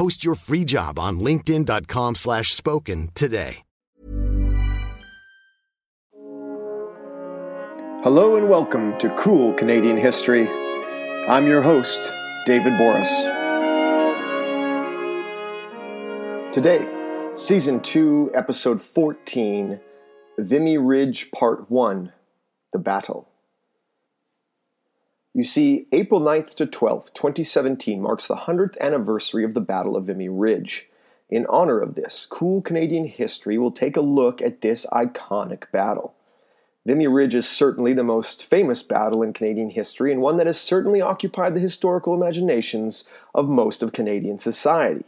Post your free job on linkedin.com slash spoken today. Hello and welcome to Cool Canadian History. I'm your host, David Borys. Today, Season 2, Episode 14, Vimy Ridge Part 1, The Battle. You see, April 9th to 12th, 2017 marks the 100th anniversary of the Battle of Vimy Ridge. In honor of this, Cool Canadian History will take a look at this iconic battle. Vimy Ridge is certainly the most famous battle in Canadian history and one that has certainly occupied the historical imaginations of most of Canadian society.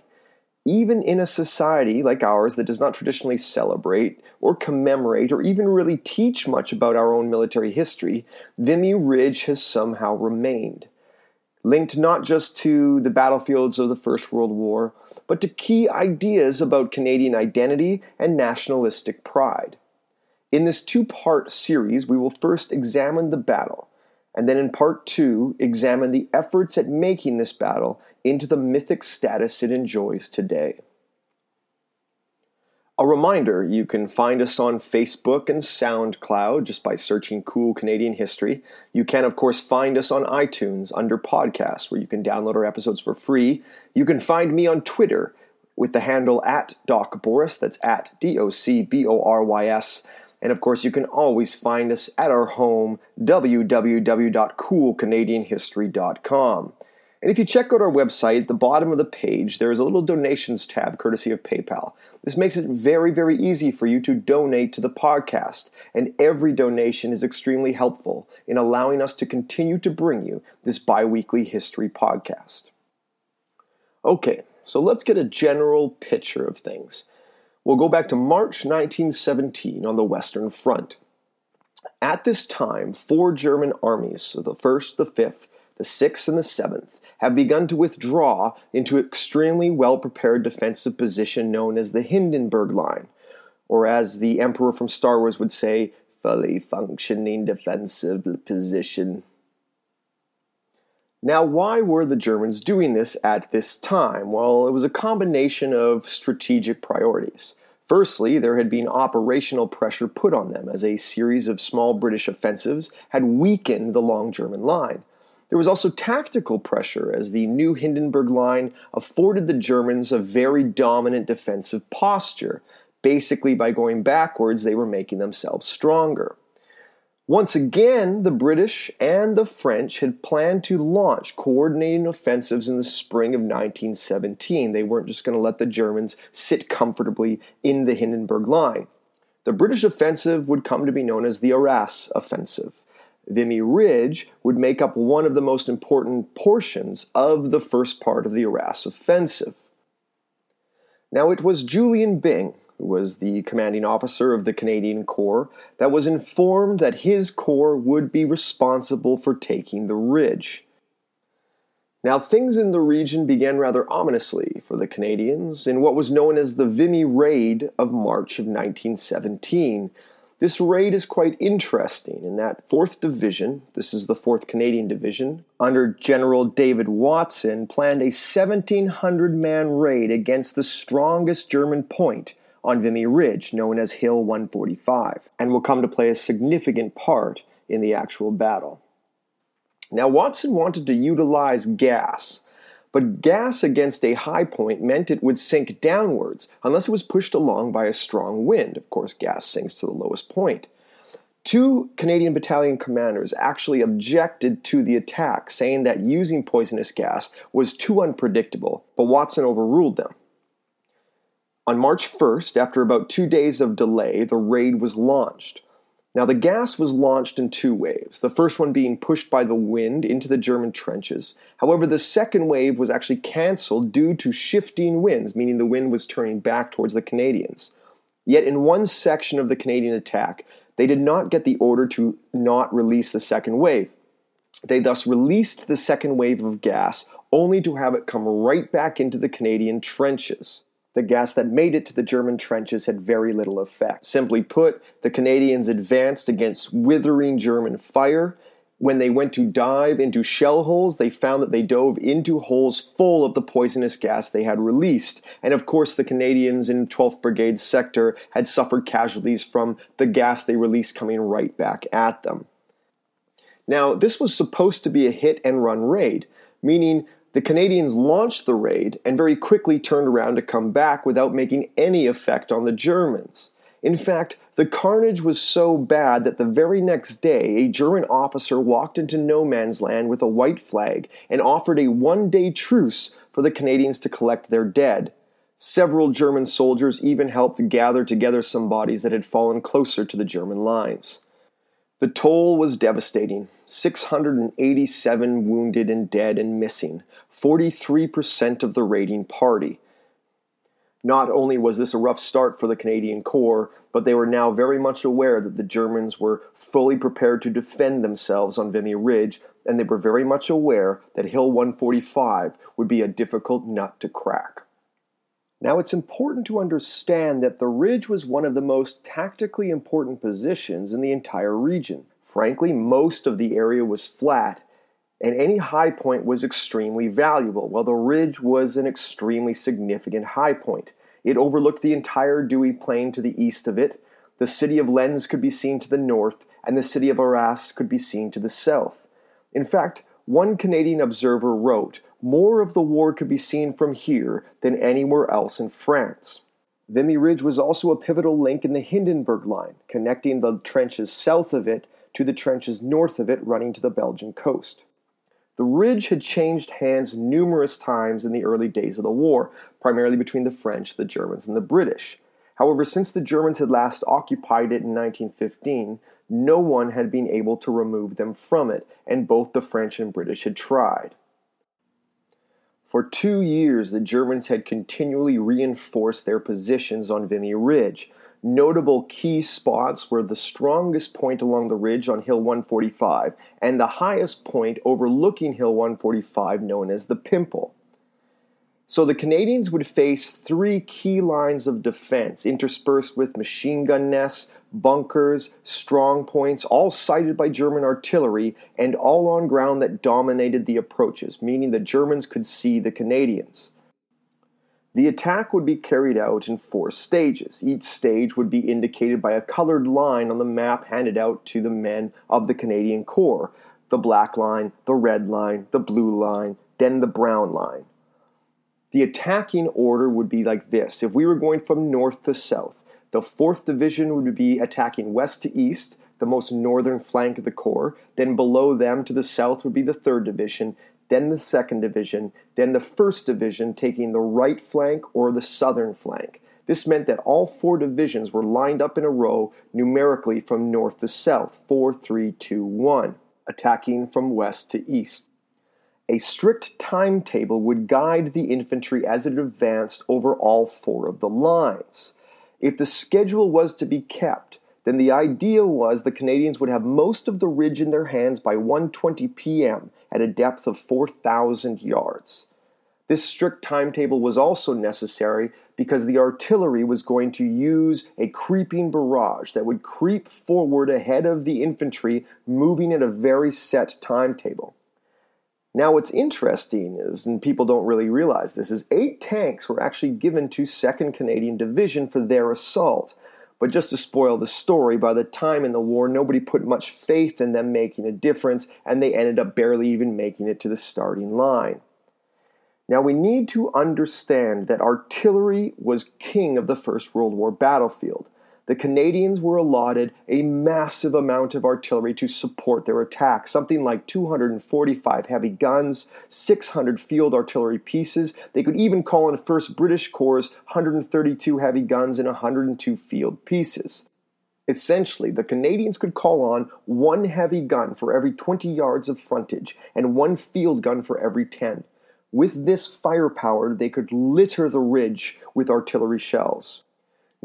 Even in a society like ours that does not traditionally celebrate or commemorate or even really teach much about our own military history, Vimy Ridge has somehow remained. Linked not just to the battlefields of the First World War, but to key ideas about Canadian identity and nationalistic pride. In this two part series, we will first examine the battle, and then in part two, examine the efforts at making this battle into the mythic status it enjoys today. A reminder you can find us on Facebook and SoundCloud just by searching Cool Canadian History. You can, of course, find us on iTunes under podcasts, where you can download our episodes for free. You can find me on Twitter with the handle at Doc Borys, that's at D O C B O R Y S. And of course, you can always find us at our home, www.coolcanadianhistory.com. And if you check out our website, at the bottom of the page, there is a little donations tab courtesy of PayPal. This makes it very, very easy for you to donate to the podcast, and every donation is extremely helpful in allowing us to continue to bring you this bi weekly history podcast. Okay, so let's get a general picture of things. We'll go back to March 1917 on the Western Front. At this time, four German armies, so the 1st, the 5th, the 6th, and the 7th, have begun to withdraw into extremely well prepared defensive position known as the Hindenburg Line, or as the Emperor from Star Wars would say, fully functioning defensive position. Now, why were the Germans doing this at this time? Well, it was a combination of strategic priorities. Firstly, there had been operational pressure put on them as a series of small British offensives had weakened the long German line. There was also tactical pressure as the new Hindenburg Line afforded the Germans a very dominant defensive posture. Basically, by going backwards, they were making themselves stronger. Once again, the British and the French had planned to launch coordinating offensives in the spring of 1917. They weren't just going to let the Germans sit comfortably in the Hindenburg Line. The British offensive would come to be known as the Arras Offensive. Vimy Ridge would make up one of the most important portions of the first part of the Arras Offensive. Now, it was Julian Byng, who was the commanding officer of the Canadian Corps, that was informed that his corps would be responsible for taking the ridge. Now, things in the region began rather ominously for the Canadians in what was known as the Vimy Raid of March of 1917. This raid is quite interesting in that 4th Division, this is the 4th Canadian Division, under General David Watson, planned a 1,700 man raid against the strongest German point on Vimy Ridge, known as Hill 145, and will come to play a significant part in the actual battle. Now, Watson wanted to utilize gas, But gas against a high point meant it would sink downwards unless it was pushed along by a strong wind. Of course, gas sinks to the lowest point. Two Canadian battalion commanders actually objected to the attack, saying that using poisonous gas was too unpredictable, but Watson overruled them. On March 1st, after about two days of delay, the raid was launched. Now, the gas was launched in two waves, the first one being pushed by the wind into the German trenches. However, the second wave was actually cancelled due to shifting winds, meaning the wind was turning back towards the Canadians. Yet, in one section of the Canadian attack, they did not get the order to not release the second wave. They thus released the second wave of gas, only to have it come right back into the Canadian trenches the gas that made it to the German trenches had very little effect. Simply put, the Canadians advanced against withering German fire. When they went to dive into shell holes, they found that they dove into holes full of the poisonous gas they had released. And of course, the Canadians in 12th Brigade sector had suffered casualties from the gas they released coming right back at them. Now, this was supposed to be a hit and run raid, meaning the Canadians launched the raid and very quickly turned around to come back without making any effect on the Germans. In fact, the carnage was so bad that the very next day, a German officer walked into no man's land with a white flag and offered a one day truce for the Canadians to collect their dead. Several German soldiers even helped gather together some bodies that had fallen closer to the German lines. The toll was devastating 687 wounded and dead and missing, 43% of the raiding party. Not only was this a rough start for the Canadian Corps, but they were now very much aware that the Germans were fully prepared to defend themselves on Vimy Ridge, and they were very much aware that Hill 145 would be a difficult nut to crack. Now, it's important to understand that the ridge was one of the most tactically important positions in the entire region. Frankly, most of the area was flat, and any high point was extremely valuable, while the ridge was an extremely significant high point. It overlooked the entire Douai Plain to the east of it. The city of Lens could be seen to the north, and the city of Arras could be seen to the south. In fact, one Canadian observer wrote, More of the war could be seen from here than anywhere else in France. Vimy Ridge was also a pivotal link in the Hindenburg Line, connecting the trenches south of it to the trenches north of it running to the Belgian coast. The ridge had changed hands numerous times in the early days of the war, primarily between the French, the Germans, and the British. However, since the Germans had last occupied it in 1915, no one had been able to remove them from it, and both the French and British had tried. For two years, the Germans had continually reinforced their positions on Vimy Ridge. Notable key spots were the strongest point along the ridge on Hill 145 and the highest point overlooking Hill 145, known as the Pimple. So the Canadians would face three key lines of defense interspersed with machine gun nests, bunkers, strong points, all sighted by German artillery, and all on ground that dominated the approaches, meaning the Germans could see the Canadians. The attack would be carried out in four stages. Each stage would be indicated by a colored line on the map handed out to the men of the Canadian Corps the black line, the red line, the blue line, then the brown line. The attacking order would be like this if we were going from north to south, the 4th Division would be attacking west to east, the most northern flank of the Corps. Then below them to the south would be the 3rd Division, then the 2nd Division, then the 1st Division taking the right flank or the southern flank. This meant that all four divisions were lined up in a row numerically from north to south 4 3 2 1, attacking from west to east. A strict timetable would guide the infantry as it advanced over all four of the lines. If the schedule was to be kept, then the idea was the Canadians would have most of the ridge in their hands by 1:20 p.m. at a depth of 4,000 yards. This strict timetable was also necessary because the artillery was going to use a creeping barrage that would creep forward ahead of the infantry moving at a very set timetable. Now, what's interesting is, and people don't really realize this, is eight tanks were actually given to 2nd Canadian Division for their assault. But just to spoil the story, by the time in the war, nobody put much faith in them making a difference, and they ended up barely even making it to the starting line. Now we need to understand that artillery was king of the First World War battlefield. The Canadians were allotted a massive amount of artillery to support their attack, something like 245 heavy guns, 600 field artillery pieces. They could even call in 1st British Corps' 132 heavy guns and 102 field pieces. Essentially, the Canadians could call on one heavy gun for every 20 yards of frontage and one field gun for every 10. With this firepower, they could litter the ridge with artillery shells.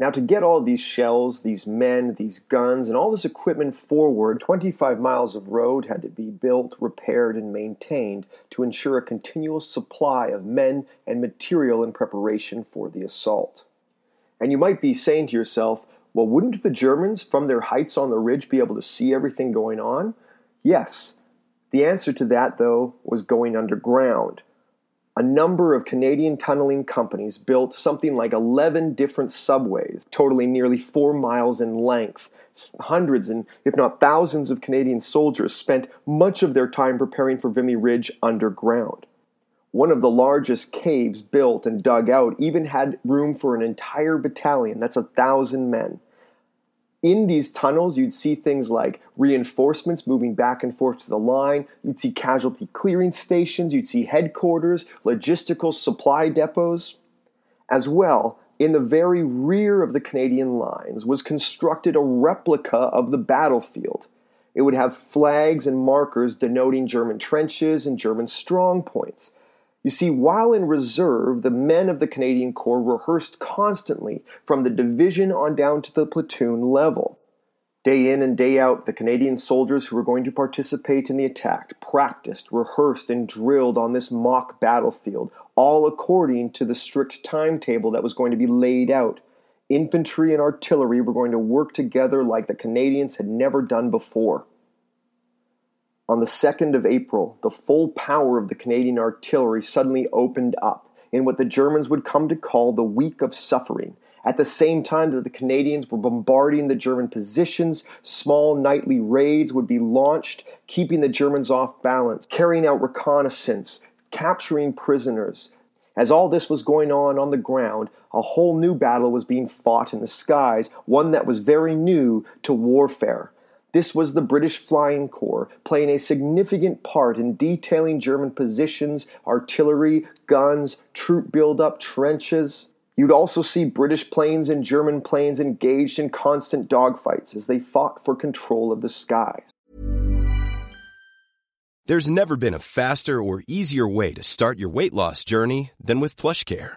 Now, to get all these shells, these men, these guns, and all this equipment forward, 25 miles of road had to be built, repaired, and maintained to ensure a continual supply of men and material in preparation for the assault. And you might be saying to yourself, well, wouldn't the Germans from their heights on the ridge be able to see everything going on? Yes. The answer to that, though, was going underground a number of Canadian tunneling companies built something like 11 different subways, totaling nearly four miles in length. Hundreds and, if not thousands, of Canadian soldiers spent much of their time preparing for Vimy Ridge underground. One of the largest caves built and dug out even had room for an entire battalion. That's a thousand men in these tunnels, you'd see things like reinforcements moving back and forth to the line. You'd see casualty clearing stations. You'd see headquarters, logistical supply depots. As well, in the very rear of the Canadian lines was constructed a replica of the battlefield. It would have flags and markers denoting German trenches and German strong points. You see, while in reserve, the men of the Canadian Corps rehearsed constantly from the division on down to the platoon level. Day in and day out, the Canadian soldiers who were going to participate in the attack practiced, rehearsed, and drilled on this mock battlefield, all according to the strict timetable that was going to be laid out. Infantry and artillery were going to work together like the Canadians had never done before. On the 2nd of April, the full power of the Canadian artillery suddenly opened up in what the Germans would come to call the Week of Suffering. At the same time that the Canadians were bombarding the German positions, small nightly raids would be launched, keeping the Germans off balance, carrying out reconnaissance, capturing prisoners. As all this was going on on the ground, a whole new battle was being fought in the skies, one that was very new to warfare. This was the British Flying Corps playing a significant part in detailing German positions, artillery, guns, troop buildup, trenches. You'd also see British planes and German planes engaged in constant dogfights as they fought for control of the skies. There's never been a faster or easier way to start your weight loss journey than with PlushCare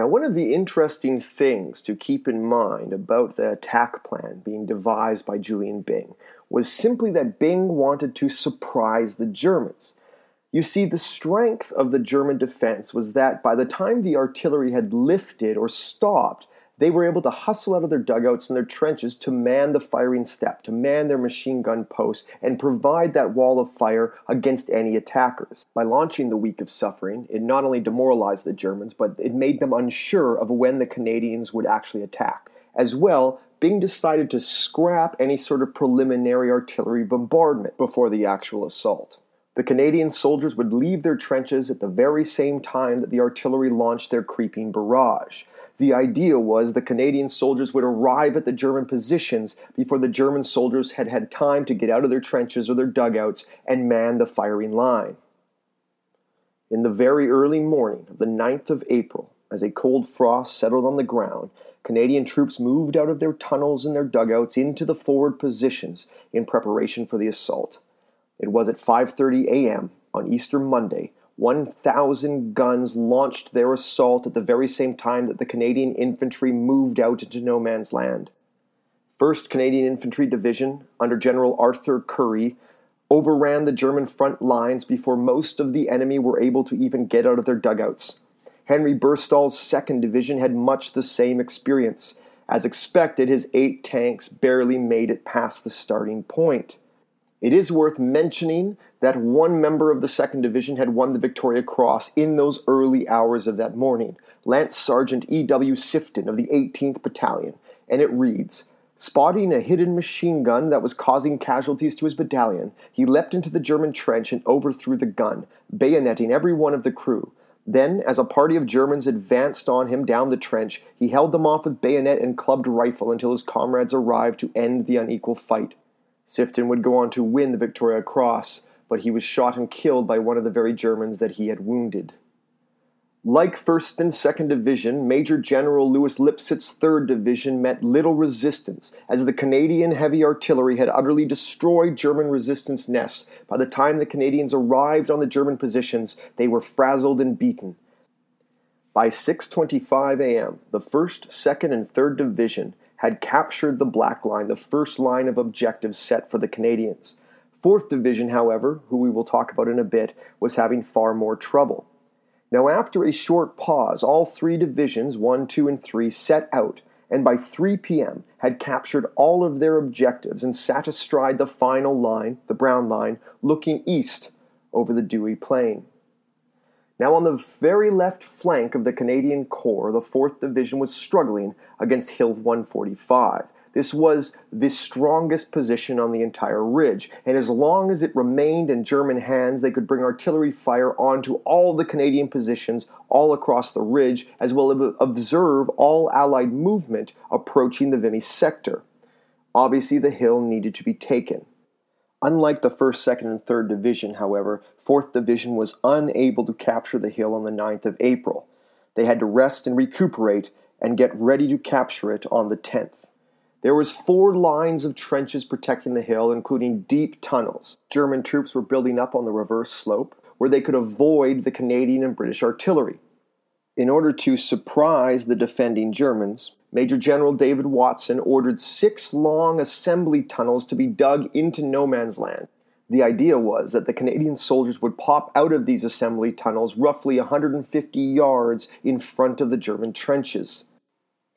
Now, one of the interesting things to keep in mind about the attack plan being devised by Julian Byng was simply that Byng wanted to surprise the Germans. You see, the strength of the German defense was that by the time the artillery had lifted or stopped, they were able to hustle out of their dugouts and their trenches to man the firing step, to man their machine gun posts, and provide that wall of fire against any attackers. By launching the Week of Suffering, it not only demoralized the Germans, but it made them unsure of when the Canadians would actually attack. As well, Byng decided to scrap any sort of preliminary artillery bombardment before the actual assault. The Canadian soldiers would leave their trenches at the very same time that the artillery launched their creeping barrage. The idea was the Canadian soldiers would arrive at the German positions before the German soldiers had had time to get out of their trenches or their dugouts and man the firing line. In the very early morning of the 9th of April, as a cold frost settled on the ground, Canadian troops moved out of their tunnels and their dugouts into the forward positions in preparation for the assault. It was at 5:30 a.m. on Easter Monday 1,000 guns launched their assault at the very same time that the Canadian infantry moved out into no man's land. 1st Canadian Infantry Division, under General Arthur Currie, overran the German front lines before most of the enemy were able to even get out of their dugouts. Henry Burstall's 2nd Division had much the same experience. As expected, his eight tanks barely made it past the starting point. It is worth mentioning that one member of the 2nd Division had won the Victoria Cross in those early hours of that morning, Lance Sergeant E.W. Sifton of the 18th Battalion, and it reads Spotting a hidden machine gun that was causing casualties to his battalion, he leapt into the German trench and overthrew the gun, bayoneting every one of the crew. Then, as a party of Germans advanced on him down the trench, he held them off with bayonet and clubbed rifle until his comrades arrived to end the unequal fight. Sifton would go on to win the Victoria Cross, but he was shot and killed by one of the very Germans that he had wounded. Like 1st and 2nd Division, Major General Louis Lipsett's 3rd Division met little resistance, as the Canadian heavy artillery had utterly destroyed German resistance nests. By the time the Canadians arrived on the German positions, they were frazzled and beaten. By 6:25 a.m., the 1st, 2nd, and 3rd Division had captured the Black Line, the first line of objectives set for the Canadians. 4th Division, however, who we will talk about in a bit, was having far more trouble. Now, after a short pause, all three divisions, 1, 2, and 3, set out, and by 3 p.m. had captured all of their objectives and sat astride the final line, the Brown Line, looking east over the Douai Plain. Now, on the very left flank of the Canadian Corps, the 4th Division was struggling against Hill 145, this was the strongest position on the entire ridge, and as long as it remained in German hands, they could bring artillery fire onto all the Canadian positions all across the ridge, as well as observe all Allied movement approaching the Vimy sector. Obviously, the hill needed to be taken. Unlike the 1st, 2nd, and 3rd Division, however, 4th Division was unable to capture the hill on the 9th of April. They had to rest and recuperate and get ready to capture it on the 10th. There was four lines of trenches protecting the hill, including deep tunnels. German troops were building up on the reverse slope, where they could avoid the Canadian and British artillery. In order to surprise the defending Germans, Major General David Watson ordered six long assembly tunnels to be dug into no man's land. The idea was that the Canadian soldiers would pop out of these assembly tunnels roughly 150 yards in front of the German trenches.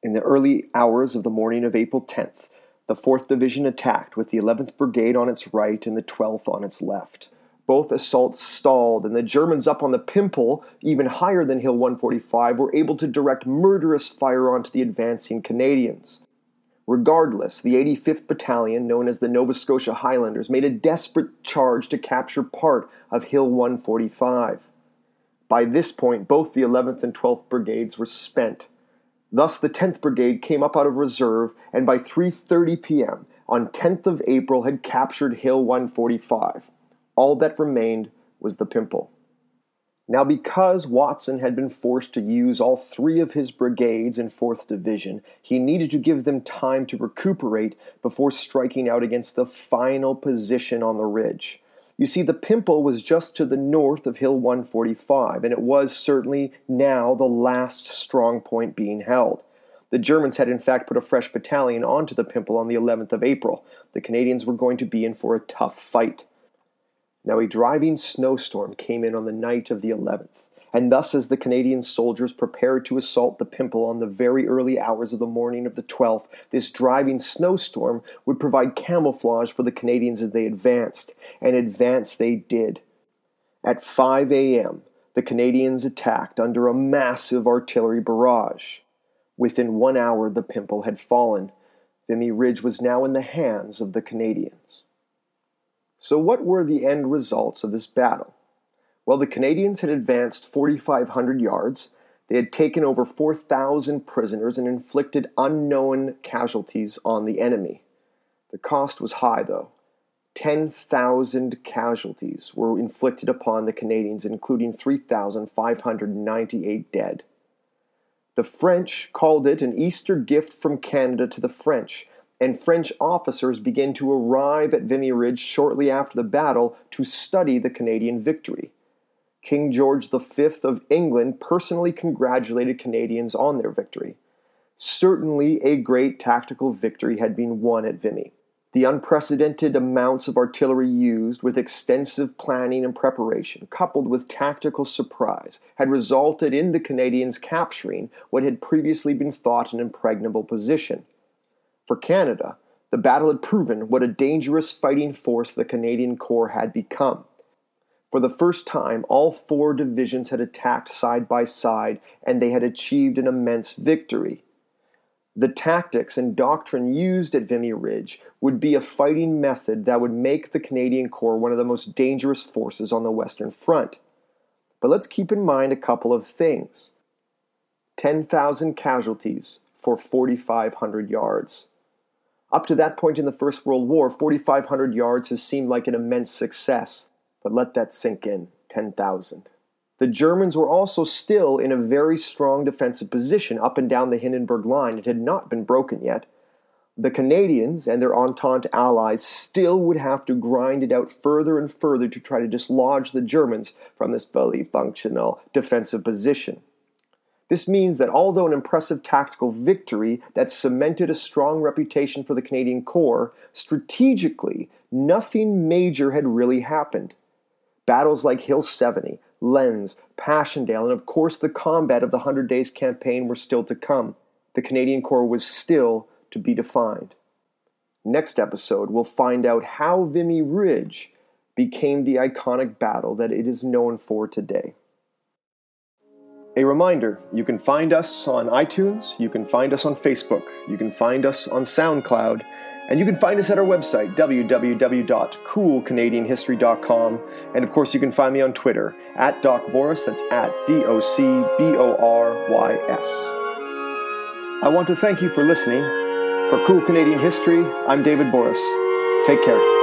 In the early hours of the morning of April 10th, the 4th Division attacked with the 11th Brigade on its right and the 12th on its left. Both assaults stalled, and the Germans up on the Pimple, even higher than Hill 145, were able to direct murderous fire onto the advancing Canadians. Regardless, the 85th Battalion, known as the Nova Scotia Highlanders, made a desperate charge to capture part of Hill 145. By this point, both the 11th and 12th Brigades were spent. Thus, the 10th Brigade came up out of reserve and by 3:30 p.m. on 10th of April had captured Hill 145. All that remained was the Pimple. Now, because Watson had been forced to use all three of his brigades in 4th Division, he needed to give them time to recuperate before striking out against the final position on the ridge. You see, the Pimple was just to the north of Hill 145, and it was certainly now the last strong point being held. The Germans had in fact put a fresh battalion onto the Pimple on the 11th of April. The Canadians were going to be in for a tough fight. Now, a driving snowstorm came in on the night of the 11th. And thus, as the Canadian soldiers prepared to assault the Pimple on the very early hours of the morning of the 12th, this driving snowstorm would provide camouflage for the Canadians as they advanced, and advance they did. At 5 a.m., the Canadians attacked under a massive artillery barrage. Within one hour, the Pimple had fallen. Vimy Ridge was now in the hands of the Canadians. So, what were the end results of this battle? While the Canadians had advanced 4,500 yards, they had taken over 4,000 prisoners and inflicted unknown casualties on the enemy. The cost was high, though. 10,000 casualties were inflicted upon the Canadians, including 3,598 dead. The French called it an Easter gift from Canada to the French, and French officers began to arrive at Vimy Ridge shortly after the battle to study the Canadian victory. King George V of England personally congratulated Canadians on their victory. Certainly, a great tactical victory had been won at Vimy. The unprecedented amounts of artillery used, with extensive planning and preparation, coupled with tactical surprise, had resulted in the Canadians capturing what had previously been thought an impregnable position. For Canada, the battle had proven what a dangerous fighting force the Canadian Corps had become. For the first time, all four divisions had attacked side by side, and they had achieved an immense victory. The tactics and doctrine used at Vimy Ridge would be a fighting method that would make the Canadian Corps one of the most dangerous forces on the Western Front. But let's keep in mind a couple of things 10,000 casualties for 4,500 yards. Up to that point in the First World War, 4,500 yards has seemed like an immense success, but let that sink in 10,000. The Germans were also still in a very strong defensive position up and down the Hindenburg Line. It had not been broken yet. The Canadians and their Entente allies still would have to grind it out further and further to try to dislodge the Germans from this fully functional defensive position. This means that although an impressive tactical victory that cemented a strong reputation for the Canadian Corps, strategically, nothing major had really happened. Battles like Hill 70, Lens, Passchendaele, and of course the combat of the Hundred Days campaign were still to come. The Canadian Corps was still to be defined. Next episode, we'll find out how Vimy Ridge became the iconic battle that it is known for today. A reminder you can find us on iTunes, you can find us on Facebook, you can find us on SoundCloud and you can find us at our website, www.coolcanadianhistory.com. And of course, you can find me on Twitter at Doc Borys, that's at D O C B O R Y S. I want to thank you for listening. For Cool Canadian History, I'm David Borys. Take care.